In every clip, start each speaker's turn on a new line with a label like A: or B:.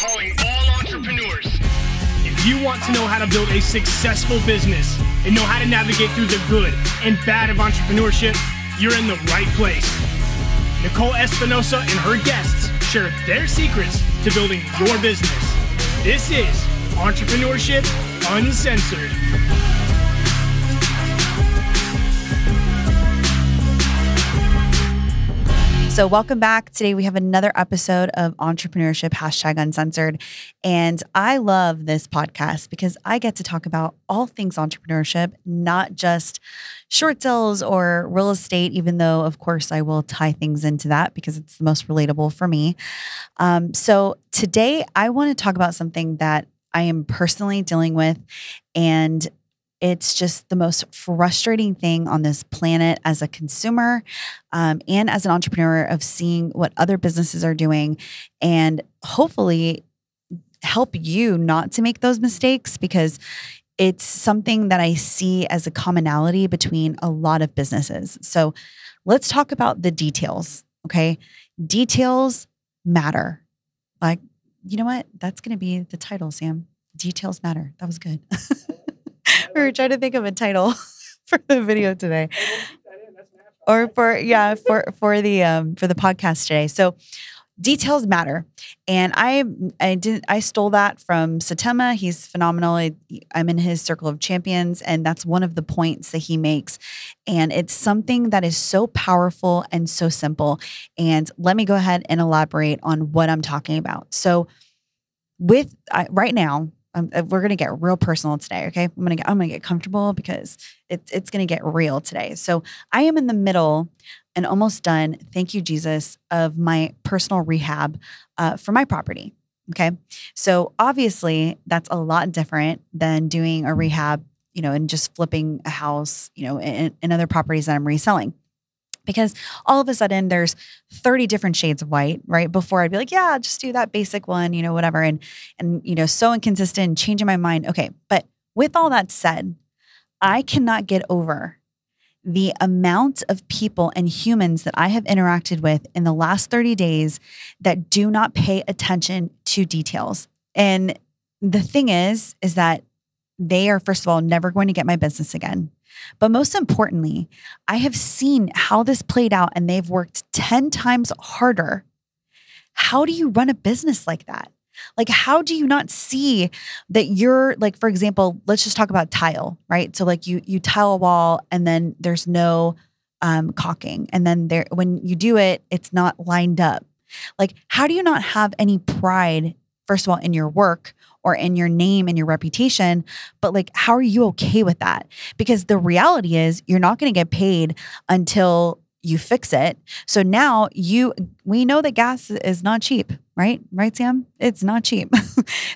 A: calling all entrepreneurs. If you want to know how to build a successful business and know how to navigate through the good and bad of entrepreneurship, you're in the right place. Nicole Espinosa and her guests share their secrets to building your business. This is Entrepreneurship Uncensored.
B: So, welcome back. Today, we have another episode of Entrepreneurship Hashtag Uncensored. And I love this podcast because I get to talk about all things entrepreneurship, not just short sales or real estate, even though, of course, I will tie things into that because it's the most relatable for me. Um, so, today, I want to talk about something that I am personally dealing with. And it's just the most frustrating thing on this planet as a consumer um, and as an entrepreneur of seeing what other businesses are doing and hopefully help you not to make those mistakes because it's something that I see as a commonality between a lot of businesses. So let's talk about the details. Okay. Details matter. Like, you know what? That's going to be the title, Sam. Details matter. That was good. we were trying to think of a title for the video today. Or for yeah for for the um for the podcast today. So details matter. And i i didn't i stole that from satema he's phenomenal. I, i'm in his circle of champions and that's one of the points that he makes. And it's something that is so powerful and so simple. And let me go ahead and elaborate on what i'm talking about. So with I, right now uh, we're gonna get real personal today. Okay, I'm gonna get I'm gonna get comfortable because it's it's gonna get real today. So I am in the middle and almost done. Thank you, Jesus, of my personal rehab uh, for my property. Okay, so obviously that's a lot different than doing a rehab, you know, and just flipping a house, you know, in other properties that I'm reselling because all of a sudden there's 30 different shades of white right? Before i'd be like yeah just do that basic one you know whatever. And and you know so inconsistent changing my mind. Okay but with all that said i cannot get over the amount of people and humans that i have interacted with in the last 30 days that do not pay attention to details. And the thing is is that they are first of all never going to get my business again but most importantly, I have seen how this played out and they've worked 10 times harder. How do you run a business like that? Like, how do you not see that you're like, for example, let's just talk about tile, right? So, like, you you tile a wall and then there's no um, caulking, and then there when you do it, it's not lined up. Like, how do you not have any pride, first of all, in your work or in your name and your reputation. But like, how are you okay with that? Because the reality is, you're not going to get paid until you fix it. So now you, we know that gas is not cheap, right? Right, Sam? It's not cheap.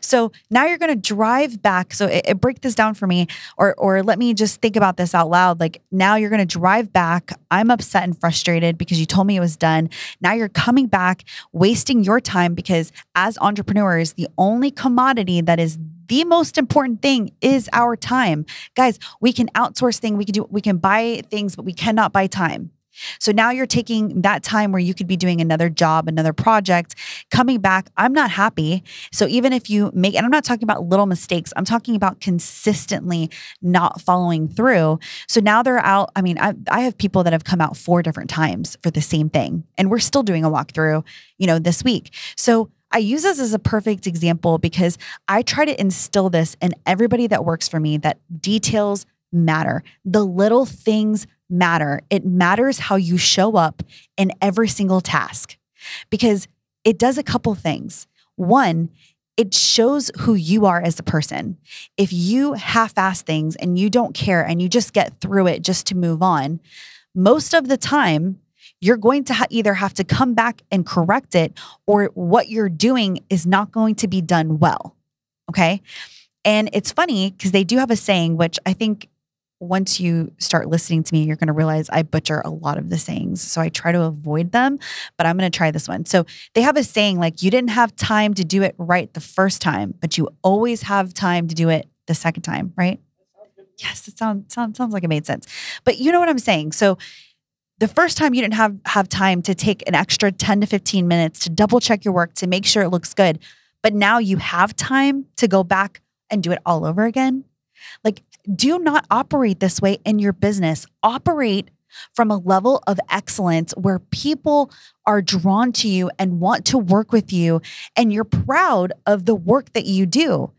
B: so now you're going to drive back. So it, it, break this down for me, or or let me just think about this out loud. Like now you're going to drive back. I'm upset and frustrated because you told me it was done. Now you're coming back, wasting your time because as entrepreneurs, the only commodity that is the most important thing is our time. Guys, we can outsource things, we can do we can buy things, but we cannot buy time. So now you're taking that time where you could be doing another job, another project, coming back. I'm not happy. So even if you make, and I'm not talking about little mistakes, I'm talking about consistently not following through. So now they're out. I mean, I, I have people that have come out four different times for the same thing, and we're still doing a walkthrough, you know, this week. So I use this as a perfect example because I try to instill this in everybody that works for me that details matter. The little things matter. It matters how you show up in every single task because it does a couple things. One, it shows who you are as a person. If you half ass things and you don't care and you just get through it just to move on, most of the time, you're going to ha- either have to come back and correct it or what you're doing is not going to be done well. Okay. And it's funny because they do have a saying, which I think once you start listening to me, you're going to realize I butcher a lot of the sayings. So I try to avoid them, but I'm going to try this one. So they have a saying like, you didn't have time to do it right the first time, but you always have time to do it the second time, right? Yes, it sounds, sounds, sounds like it made sense. But you know what I'm saying? So the first time you didn't have, have time to take an extra 10 to 15 minutes to double check your work to make sure it looks good. but now you have time to go back and do it all over again. Like, do not operate this way in your business. Operate from a level of excellence where people are drawn to you and want to work with you, and you're proud of the work that you do.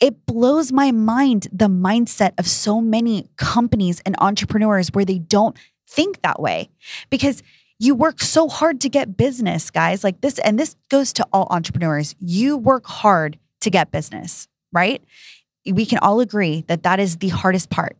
B: It blows my mind the mindset of so many companies and entrepreneurs where they don't think that way because you work so hard to get business, guys. Like this, and this goes to all entrepreneurs. You work hard to get business, right? We can all agree that that is the hardest part.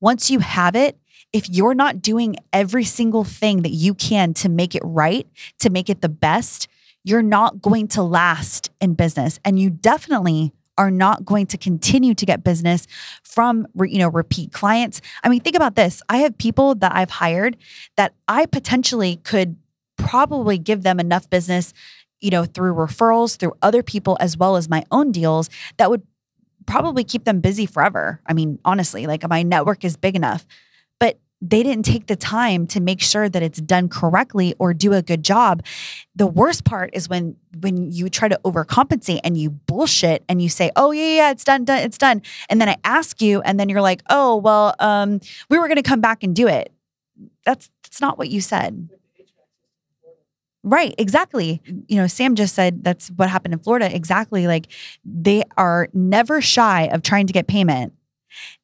B: Once you have it, if you're not doing every single thing that you can to make it right, to make it the best, you're not going to last in business. And you definitely are not going to continue to get business from you know repeat clients. I mean, think about this. I have people that I've hired that I potentially could probably give them enough business, you know, through referrals, through other people as well as my own deals that would probably keep them busy forever. I mean, honestly, like my network is big enough but they didn't take the time to make sure that it's done correctly or do a good job. The worst part is when when you try to overcompensate and you bullshit and you say, "Oh yeah, yeah, it's done, done, it's done," and then I ask you, and then you're like, "Oh well, um, we were going to come back and do it." That's that's not what you said. Right, exactly. You know, Sam just said that's what happened in Florida. Exactly. Like they are never shy of trying to get payment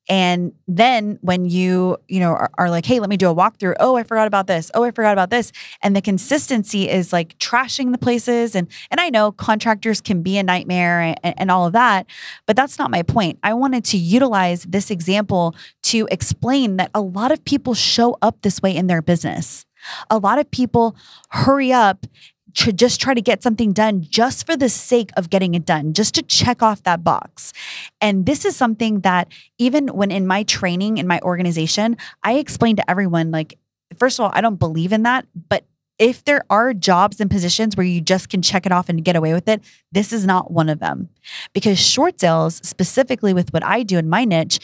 B: and then when you, you know, are, are, like, hey, let me do a walkthrough. Oh, I forgot about this. Oh, I forgot about this. And the consistency is like trashing the places. And and I know contractors can be a nightmare and, and all of that, but that's not my point. I wanted to utilize this example to explain that a lot of people show up this way in their business. A lot of people hurry up to just try to get something done just for the sake of getting it done, just to check off that box. And this is something that even when in my training in my organization, I explain to everyone like, first of all, I don't believe in that, but if there are jobs and positions where you just can check it off and get away with it, this is not one of them. Because short sales, specifically with what I do in my niche,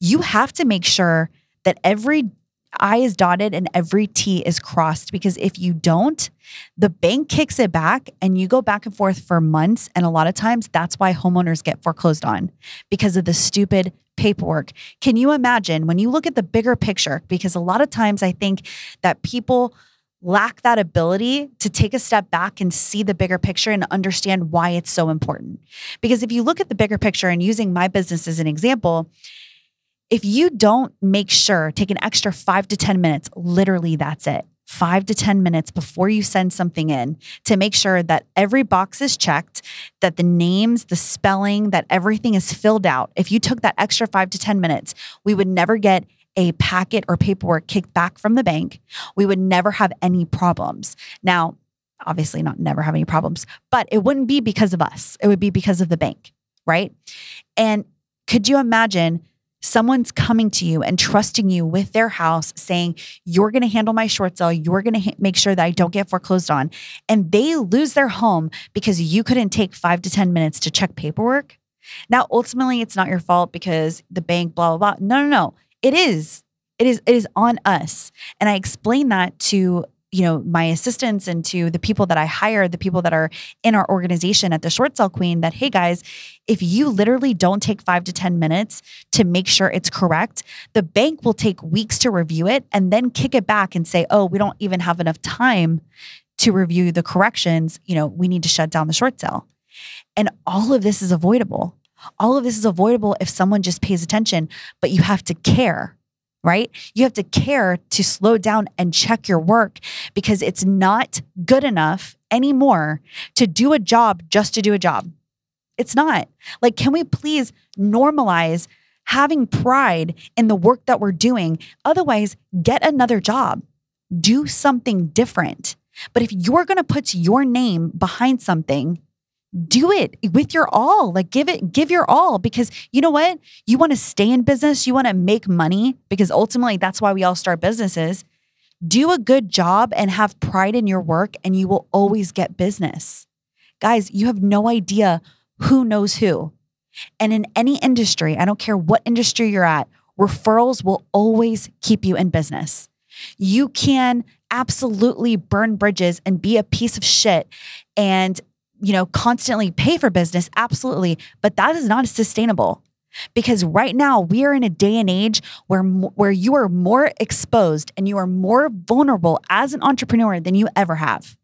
B: you have to make sure that every I is dotted and every T is crossed because if you don't, the bank kicks it back and you go back and forth for months. And a lot of times that's why homeowners get foreclosed on because of the stupid paperwork. Can you imagine when you look at the bigger picture? Because a lot of times I think that people lack that ability to take a step back and see the bigger picture and understand why it's so important. Because if you look at the bigger picture and using my business as an example, if you don't make sure, take an extra five to 10 minutes, literally that's it. Five to 10 minutes before you send something in to make sure that every box is checked, that the names, the spelling, that everything is filled out. If you took that extra five to 10 minutes, we would never get a packet or paperwork kicked back from the bank. We would never have any problems. Now, obviously, not never have any problems, but it wouldn't be because of us. It would be because of the bank, right? And could you imagine someone's coming to you and trusting you with their house saying you're going to handle my short sale. You're going to ha- make sure that i don't get foreclosed on. And they lose their home because you couldn't take 5 to 10 minutes to check paperwork. Now ultimately it's not your fault because the bank blah blah blah. No no no. It is. It is it is on us. And i explain that to you know my assistants and to the people that i hire the people that are in our organization at the short sale queen that hey guys if you literally don't take five to ten minutes to make sure it's correct the bank will take weeks to review it and then kick it back and say oh we don't even have enough time to review the corrections. You know we need to shut down the short sale and all of this is avoidable. All of this is avoidable if someone just pays attention but you have to care right? You have to care to slow down and check your work because it's not good enough anymore to do a job just to do a job. It's not. Like, can we please normalize having pride in the work that we're doing? Otherwise, get another job, do something different. But if you're going to put your name behind something, do it with your all like give it give your all because you know what? You want to stay in business you want to make money because ultimately that's why we all start businesses. Do a good job and have pride in your work and you will always get business. Guys you have no idea who knows who. And in any industry i don't care what industry you're at referrals will always keep you in business. You can absolutely burn bridges and be a piece of shit and you know, constantly pay for business, absolutely, but that is not sustainable. Because right now we are in a day and age where where you are more exposed and you are more vulnerable as an entrepreneur than you ever have.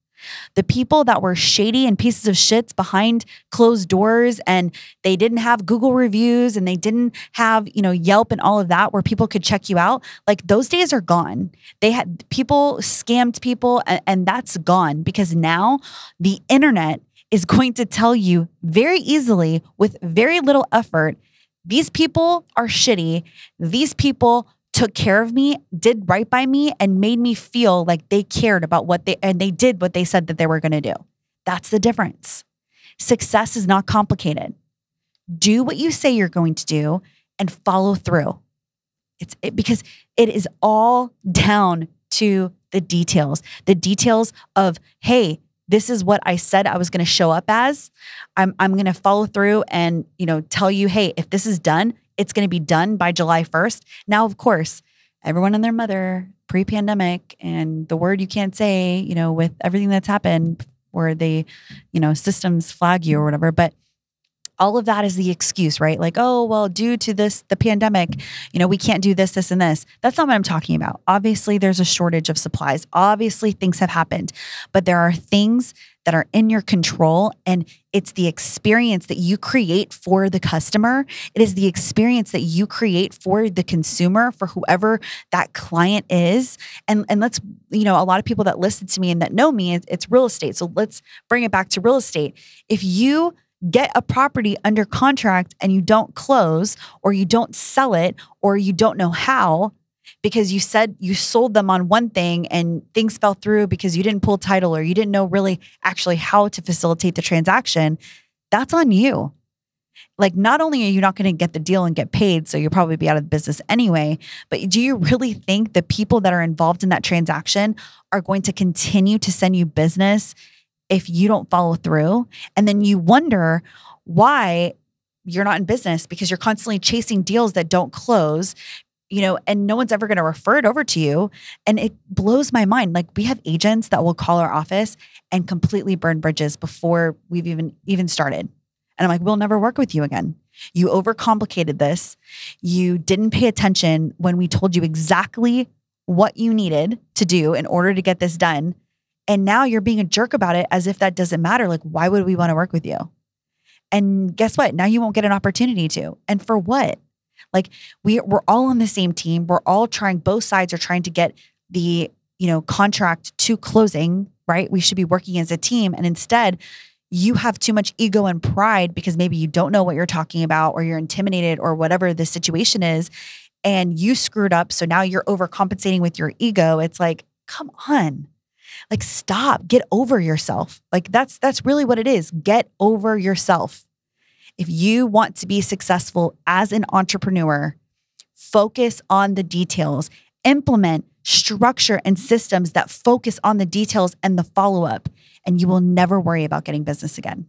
B: The people that were shady and pieces of shits behind closed doors and they didn't have Google reviews and they didn't have, you know, Yelp and all of that where people could check you out, like those days are gone. They had people scammed people and, and that's gone because now the internet is going to tell you very easily with very little effort these people are shitty. These people took care of me, did right by me, and made me feel like they cared about what they and they did what they said that they were going to do. That's the difference. Success is not complicated. Do what you say you're going to do and follow through. It's it, because it is all down to the details. The details of, hey, this is what I said I was going to show up as. I'm I'm going to follow through and, you know, tell you, "Hey, if this is done, it's going to be done by July 1st." Now, of course, everyone and their mother pre-pandemic and the word you can't say, you know, with everything that's happened where they, you know, systems flag you or whatever, but all of that is the excuse, right? Like, oh, well, due to this, the pandemic, you know, we can't do this, this, and this. That's not what I'm talking about. Obviously, there's a shortage of supplies. Obviously, things have happened, but there are things that are in your control. And it's the experience that you create for the customer. It is the experience that you create for the consumer, for whoever that client is. And, and let's, you know, a lot of people that listen to me and that know me, it's, real estate. So let's bring it back to real estate. If you get a property under contract and you don't close or you don't sell it or you don't know how because you said you sold them on one thing and things fell through because you didn't pull title or you didn't know really actually how to facilitate the transaction, that's on you. Like, not only are you not going to get the deal and get paid, so you'll probably be out of business anyway, but do you really think the people that are involved in that transaction are going to continue to send you business if you don't follow through. And then you wonder why you're not in business because you're constantly chasing deals that don't close you know, and no one's ever going to refer it over to you. And it blows my mind. Like we have agents that will call our office and completely burn bridges before we've even even started. And I'm like, we'll never work with you again. You overcomplicated this. You didn't pay attention when we told you exactly what you needed to do in order to get this done. And now you're being a jerk about it as if that doesn't matter. Like, why would we want to work with you? And guess what? Now you won't get an opportunity to. And for what? Like we we're all on the same team. We're all trying both sides are trying to get the, you know, contract to closing, right? We should be working as a team and instead you have too much ego and pride because maybe you don't know what you're talking about or you're intimidated or whatever the situation is and you screwed up so now you're overcompensating with your ego. It's like, come on like stop. Get over yourself. Like that's that's really what it is. Get over yourself. If you want to be successful as an entrepreneur focus on the details. Implement structure and systems that focus on the details and the follow up and you will never worry about getting business again.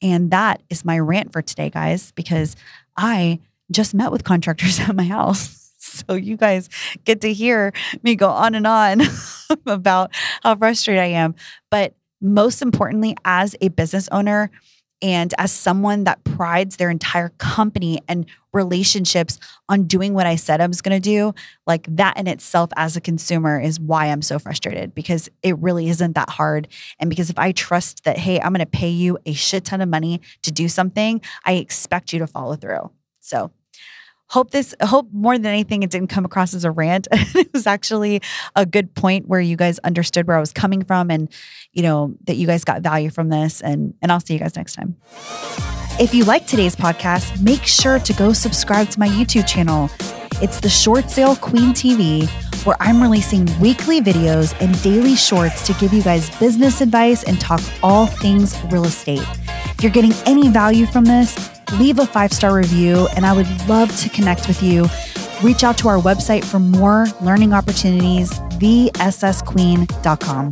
B: And that is my rant for today guys because i just met with contractors at my house so you guys get to hear me go on and on about how frustrated I am. But most importantly, as a business owner, and as someone that prides their entire company and relationships on doing what I said I was going to do, like that in itself as a consumer is why I'm so frustrated because it really isn't that hard. And because if I trust that, hey, I'm going to pay you a shit ton of money to do something, I expect you to follow through. So hope this hope more than anything it didn't come across as a rant. It was actually a good point where you guys understood where i was coming from and you know that you guys got value from this and and i'll see you guys next time. If you like today's podcast make sure to go subscribe to my youtube channel. It's the short sale queen tv where i'm releasing weekly videos and daily shorts to give you guys business advice and talk all things real estate. If you're getting any value from this leave a five star review, and I would love to connect with you. Reach out to our website for more learning opportunities, thessqueen.com.